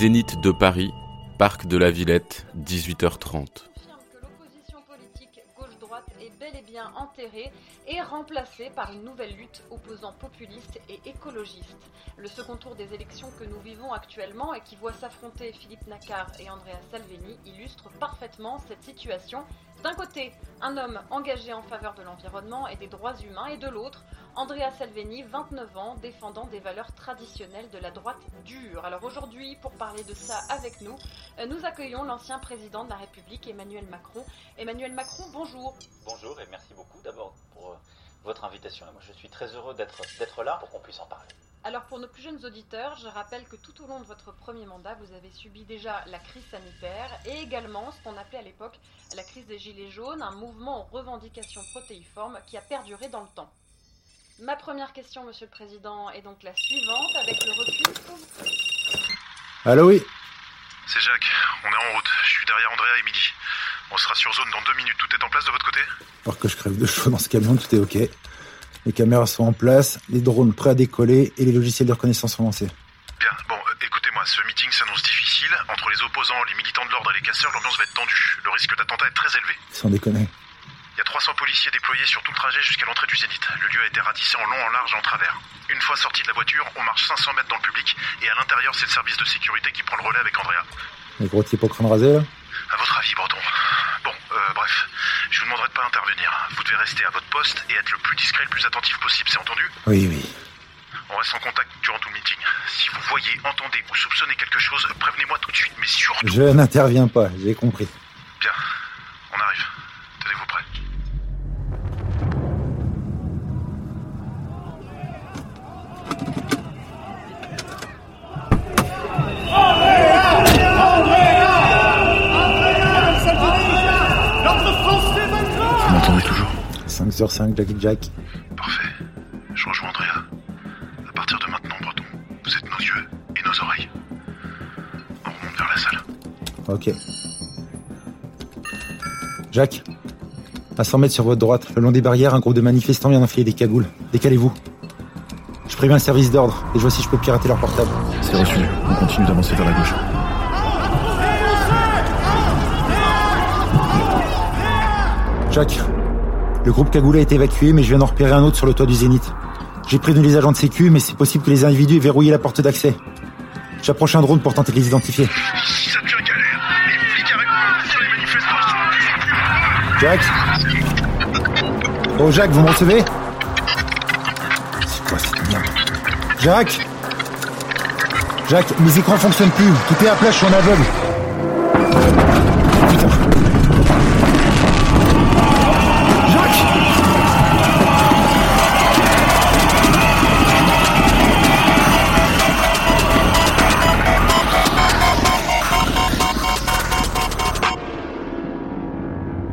Zénith de Paris, Parc de la Villette, 18h30. que l'opposition politique gauche-droite est bel et bien enterrée et remplacée par une nouvelle lutte opposant populistes et écologistes. Le second tour des élections que nous vivons actuellement et qui voit s'affronter Philippe Nacquart et Andrea Salvini illustre parfaitement cette situation. D'un côté, un homme engagé en faveur de l'environnement et des droits humains, et de l'autre, Andrea Salvini, 29 ans, défendant des valeurs traditionnelles de la droite dure. Alors aujourd'hui, pour parler de ça avec nous, euh, nous accueillons l'ancien président de la République, Emmanuel Macron. Emmanuel Macron, bonjour. Bonjour et merci beaucoup d'abord pour euh, votre invitation. Moi, je suis très heureux d'être là pour qu'on puisse en parler. Alors pour nos plus jeunes auditeurs, je rappelle que tout au long de votre premier mandat, vous avez subi déjà la crise sanitaire et également ce qu'on appelait à l'époque la crise des Gilets jaunes, un mouvement aux revendications protéiformes qui a perduré dans le temps. Ma première question, Monsieur le Président, est donc la suivante, avec le recul. Allô, oui C'est Jacques, on est en route. Je suis derrière Andrea et Midi. On sera sur zone dans deux minutes. Tout est en place de votre côté? Alors que je crève de chaud dans ce camion, tout est ok. Les caméras sont en place, les drones prêts à décoller et les logiciels de reconnaissance sont lancés. Bien, bon, euh, écoutez-moi, ce meeting s'annonce difficile. Entre les opposants, les militants de l'ordre et les casseurs, l'ambiance va être tendue. Le risque d'attentat est très élevé. Sans déconner. Il y a 300 policiers déployés sur tout le trajet jusqu'à l'entrée du Zénith. Le lieu a été ratissé en long, en large et en travers. Une fois sorti de la voiture, on marche 500 mètres dans le public et à l'intérieur, c'est le service de sécurité qui prend le relais avec Andrea. Les gros types au crâne rasé, là? À votre avis, Breton Bon, euh, bref, je vous demanderai de pas intervenir. Vous devez rester à votre poste et être le plus discret, le plus attentif possible, c'est entendu? Oui, oui. On reste en contact durant tout le meeting. Si vous voyez, entendez ou soupçonnez quelque chose, prévenez-moi tout de suite, mais surtout... Je n'interviens pas, j'ai compris. Bien, on arrive. Tenez-vous prêts. Vous m'entendez toujours 5 sur 5, Jackie Jack. Parfait. Je rejoins Andrea. À partir de maintenant, Breton, vous êtes nos yeux et nos oreilles. On remonte vers la salle. Ok. Jacques, à 100 mètres sur votre droite, le long des barrières, un groupe de manifestants vient d'enfiler des cagoules. Décalez-vous. Je préviens le service d'ordre et je vois si je peux pirater leur portable. C'est reçu. On continue d'avancer vers la gauche. Jacques, le groupe cagoulé a été évacué, mais je viens d'en repérer un autre sur le toit du Zénith. J'ai prévenu les agents de sécu, mais c'est possible que les individus aient verrouillé la porte d'accès. J'approche un drone pour tenter de les identifier. Jacques Oh Jacques, vous me recevez C'est quoi cette merde Jacques Jacques, mes écrans fonctionnent plus. Tout est à plat, je suis en aveugle. Putain.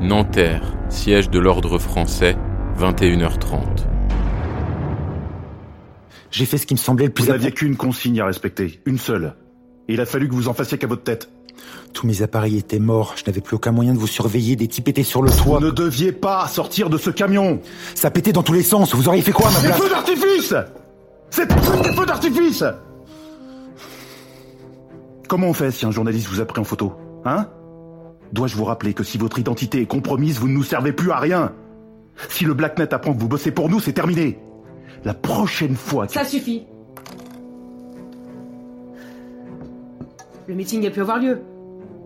Nanterre, siège de l'ordre français, 21h30. J'ai fait ce qui me semblait le plus Vous n'aviez qu'une consigne à respecter, une seule. Et il a fallu que vous en fassiez qu'à votre tête. Tous mes appareils étaient morts. Je n'avais plus aucun moyen de vous surveiller. Des types étaient sur le toit. Vous ne deviez pas sortir de ce camion. Ça pétait dans tous les sens. Vous auriez fait quoi ma Des feux d'artifice C'est des feux d'artifice Comment on fait si un journaliste vous a pris en photo Hein? Dois-je vous rappeler que si votre identité est compromise, vous ne nous servez plus à rien? Si le Blacknet apprend que vous bossez pour nous, c'est terminé La prochaine fois que... Ça suffit. Le meeting a pu avoir lieu.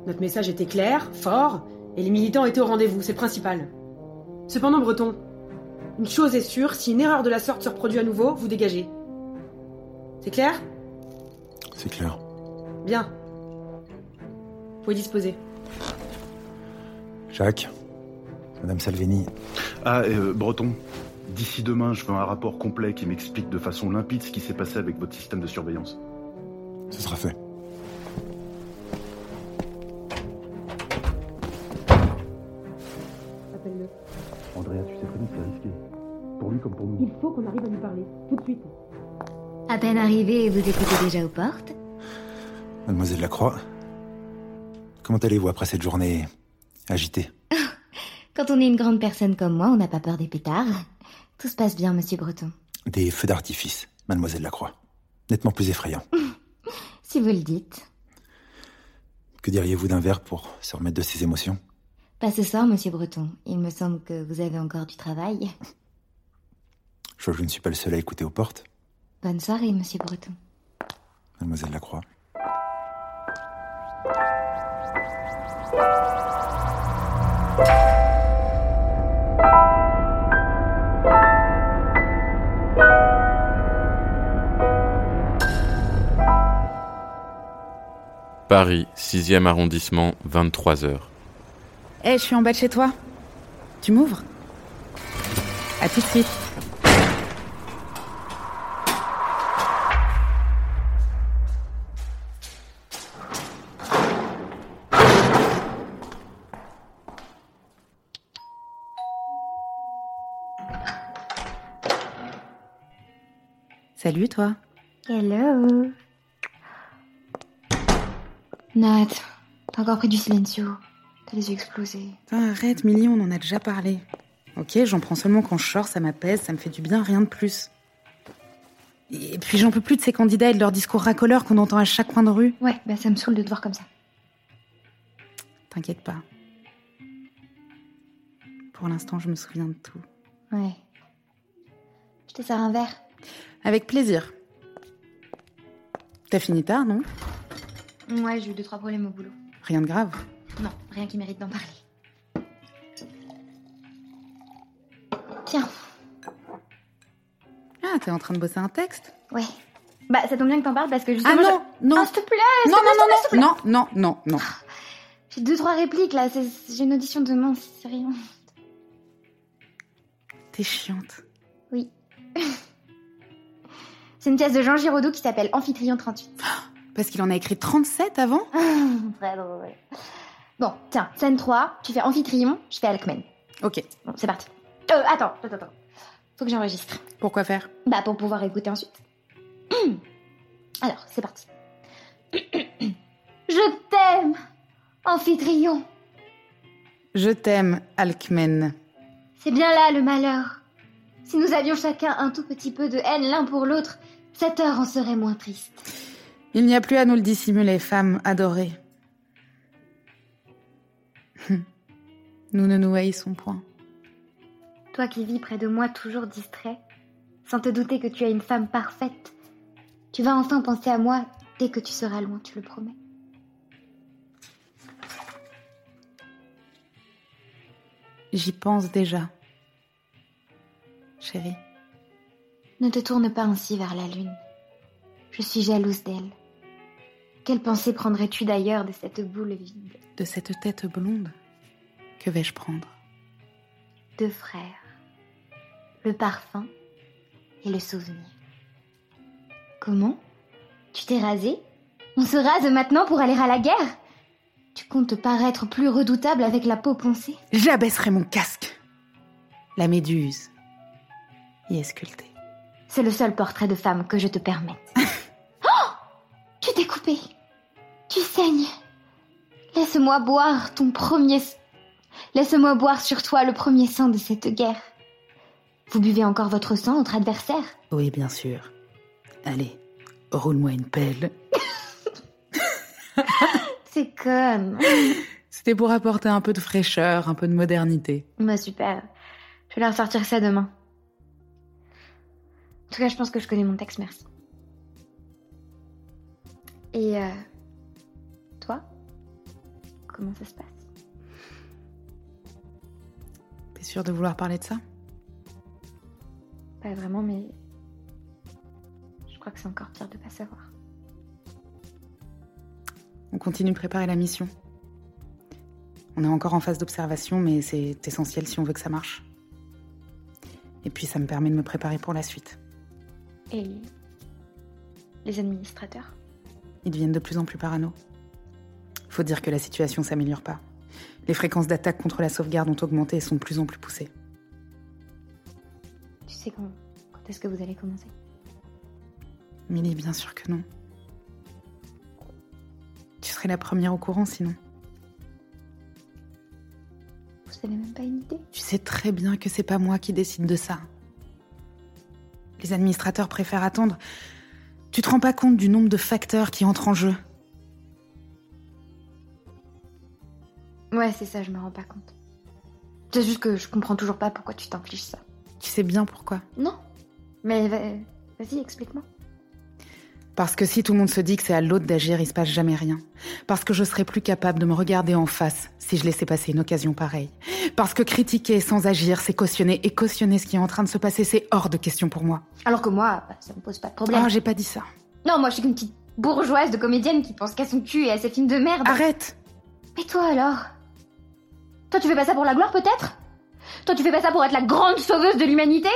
Notre message était clair, fort, et les militants étaient au rendez-vous, c'est principal. Cependant, Breton, une chose est sûre, si une erreur de la sorte se reproduit à nouveau, vous dégagez. C'est clair? C'est clair. Bien. Vous pouvez disposer. Jacques, Madame Salvini, Ah, euh, Breton, d'ici demain, je veux un rapport complet qui m'explique de façon limpide ce qui s'est passé avec votre système de surveillance. ce sera fait. Appelle-le. Andrea, tu sais très bien que c'est risqué. Pour lui comme pour nous. Il faut qu'on arrive à lui parler, tout de suite. À peine arrivé, vous écoutez déjà aux portes Mademoiselle Lacroix, comment allez-vous après cette journée? Agitée Quand on est une grande personne comme moi, on n'a pas peur des pétards. Tout se passe bien, monsieur Breton. Des feux d'artifice, Mademoiselle Lacroix. Nettement plus effrayant. Si vous le dites. Que diriez-vous d'un verre pour se remettre de ses émotions? Pas ce soir, monsieur Breton. Il me semble que vous avez encore du travail. Je vois que je ne suis pas le seul à écouter aux portes. Bonne soirée, monsieur Breton. Mademoiselle Lacroix. Paris, 6e arrondissement, 23h. Eh, je suis en bas de chez toi. Tu m'ouvres À tout de suite. Salut toi. Hello. Nat, t'as encore pris du silencio. T'as les yeux explosés. Arrête, Milly, on en a déjà parlé. Ok, j'en prends seulement quand je sors, ça m'apaise, ça me fait du bien, rien de plus. Et puis j'en peux plus de ces candidats et de leurs discours racoleurs qu'on entend à chaque coin de rue. Ouais, bah ça me saoule de te voir comme ça. T'inquiète pas. Pour l'instant, je me souviens de tout. Ouais. Je te sers un verre. Avec plaisir. T'as fini tard, non? Ouais, j'ai eu deux, trois problèmes au boulot. Rien de grave. Non, rien qui mérite d'en parler. Tiens. Ah, t'es en train de bosser un texte Ouais. Bah, ça tombe bien que t'en parles parce que justement. Ah non, je- non. Ah, s'il te plaît, Non, non, non, plaît. non, non, non, non, non. J'ai deux, trois répliques là. J'ai une audition demain, c'est rien. T'es chiante. Oui. c'est une pièce de Jean Giraudoux qui s'appelle Amphitryon 38. Parce qu'il en a écrit 37 avant Très drôle. Bon, tiens, scène 3, tu fais Amphitryon, je fais Alcmen. Ok. Bon, c'est parti. Euh, attends, attends, attends. Faut que j'enregistre. Pourquoi faire? Bah, pour pouvoir écouter ensuite. Alors, c'est parti. Je t'aime, Amphitryon. Je t'aime, Alcmen. C'est bien là le malheur. Si nous avions chacun un tout petit peu de haine l'un pour l'autre, cette heure en serait moins triste. Il n'y a plus à nous le dissimuler, femme adorée. Nous ne nous haïssons point. Toi qui vis près de moi toujours distrait, sans te douter que tu es une femme parfaite, tu vas enfin penser à moi dès que tu seras loin, tu le promets. J'y pense déjà. Chérie, Ne te tourne pas ainsi vers la lune. Je suis jalouse d'elle. Quelle pensée prendrais-tu d'ailleurs de cette boule vide de cette tête blonde, que vais-je prendre? Deux frères. Le parfum et le souvenir. Comment? Tu t'es rasé? On se rase maintenant pour aller à la guerre? Tu comptes paraître plus redoutable avec la peau poncée? J'abaisserai mon casque. La méduse y est sculptée. C'est le seul portrait de femme que je te permette. Laisse-moi boire ton premier... s- Laisse-moi boire sur toi le premier sang de cette guerre. Vous buvez encore votre sang entre adversaires Oui, bien sûr. Allez, roule-moi une pelle. C'est conne. C'était pour apporter un peu de fraîcheur, un peu de modernité. Bah super. Je vais leur sortir ça demain. En tout cas, je pense que je connais mon texte, merci. Et euh, Comment ça se passe T'es sûre de vouloir parler de ça Pas vraiment, mais je crois que c'est encore pire de pas savoir. On continue de préparer la mission. On est encore en phase d'observation, mais c'est essentiel si on veut que ça marche. Et puis ça me permet de me préparer pour la suite. Et les administrateurs Ils deviennent de plus en plus parano. Faut dire que la situation s'améliore pas. Les fréquences d'attaque contre la sauvegarde ont augmenté et sont de plus en plus poussées. Tu sais quand, quand est-ce que vous allez commencer? Millie, bien sûr que non. Tu serais la première au courant sinon. Vous avez même pas une idée? Tu sais très bien que c'est pas moi qui décide de ça. Les administrateurs préfèrent attendre. Tu te rends pas compte du nombre de facteurs qui entrent en jeu. Ouais, c'est ça, je me rends pas compte. C'est juste que je comprends toujours pas pourquoi tu t'infliges ça. Tu sais bien pourquoi. Non. Mais va- vas-y, explique-moi. Parce que si tout le monde se dit que c'est à l'autre d'agir, il se passe jamais rien. Parce que je serais plus capable de me regarder en face si je laissais passer une occasion pareille. Parce que critiquer sans agir, c'est cautionner. Et cautionner ce qui est en train de se passer, c'est hors de question pour moi. Alors que moi, bah, ça me pose pas de problème. Oh, j'ai pas dit ça. Non, moi je suis qu'une petite bourgeoise de comédienne qui pense qu'à son cul et à ses films de merde. Arrête Et toi alors? Toi tu fais pas ça pour la gloire peut-être? Toi tu fais pas ça pour être la grande sauveuse de l'humanité?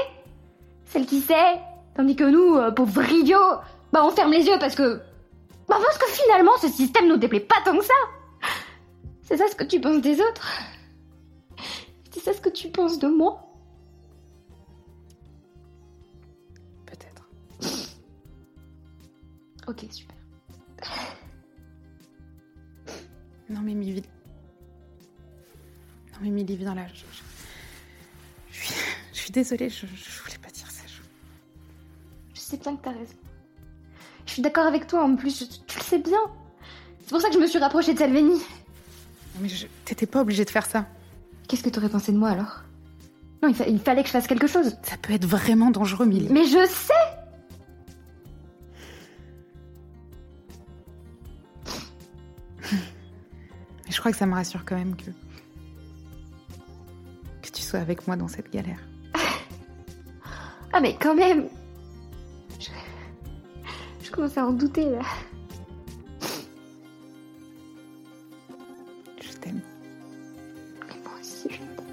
Celle qui sait Tandis que nous, euh, pauvres idiots, bah on ferme les yeux parce que... Bah parce que finalement ce système nous déplaît pas tant que ça. C'est ça ce que tu penses des autres? C'est ça ce que tu penses de moi? Peut-être. Ok, super. Non mais Milly... Mais Milly, viens là. Je, je- je suis... je suis désolée, je, voulais pas dire ça. je- sais bien que t'as raison. Je suis d'accord avec toi en plus, tu le sais bien. C'est pour ça que je me suis rapprochée de Salveni. Non mais t'étais pas obligée de faire ça. Qu'est-ce que t'aurais pensé de moi alors? Non, il, fa- il fallait que je fasse quelque chose. Ça peut être vraiment dangereux, Milly. Mais je sais Mais je crois que ça me rassure quand même que... Avec moi dans cette galère. Ah mais quand même Je, je commence à en douter là. Je t'aime. Mais moi aussi je t'aime.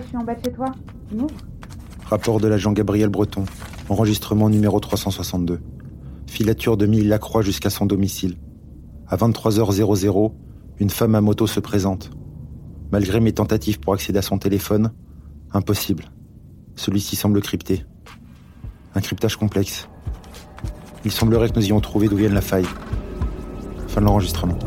Je suis en bas de chez toi. Rapport de l'agent Gabriel Breton. Enregistrement numéro 362. Filature de Mille Lacroix jusqu'à son domicile. À 23h00, une femme à moto se présente. Malgré mes tentatives pour accéder à son téléphone, impossible. Celui-ci semble crypté. Un cryptage complexe. Il semblerait que nous ayons trouvé d'où vienne la faille. Fin de l'enregistrement.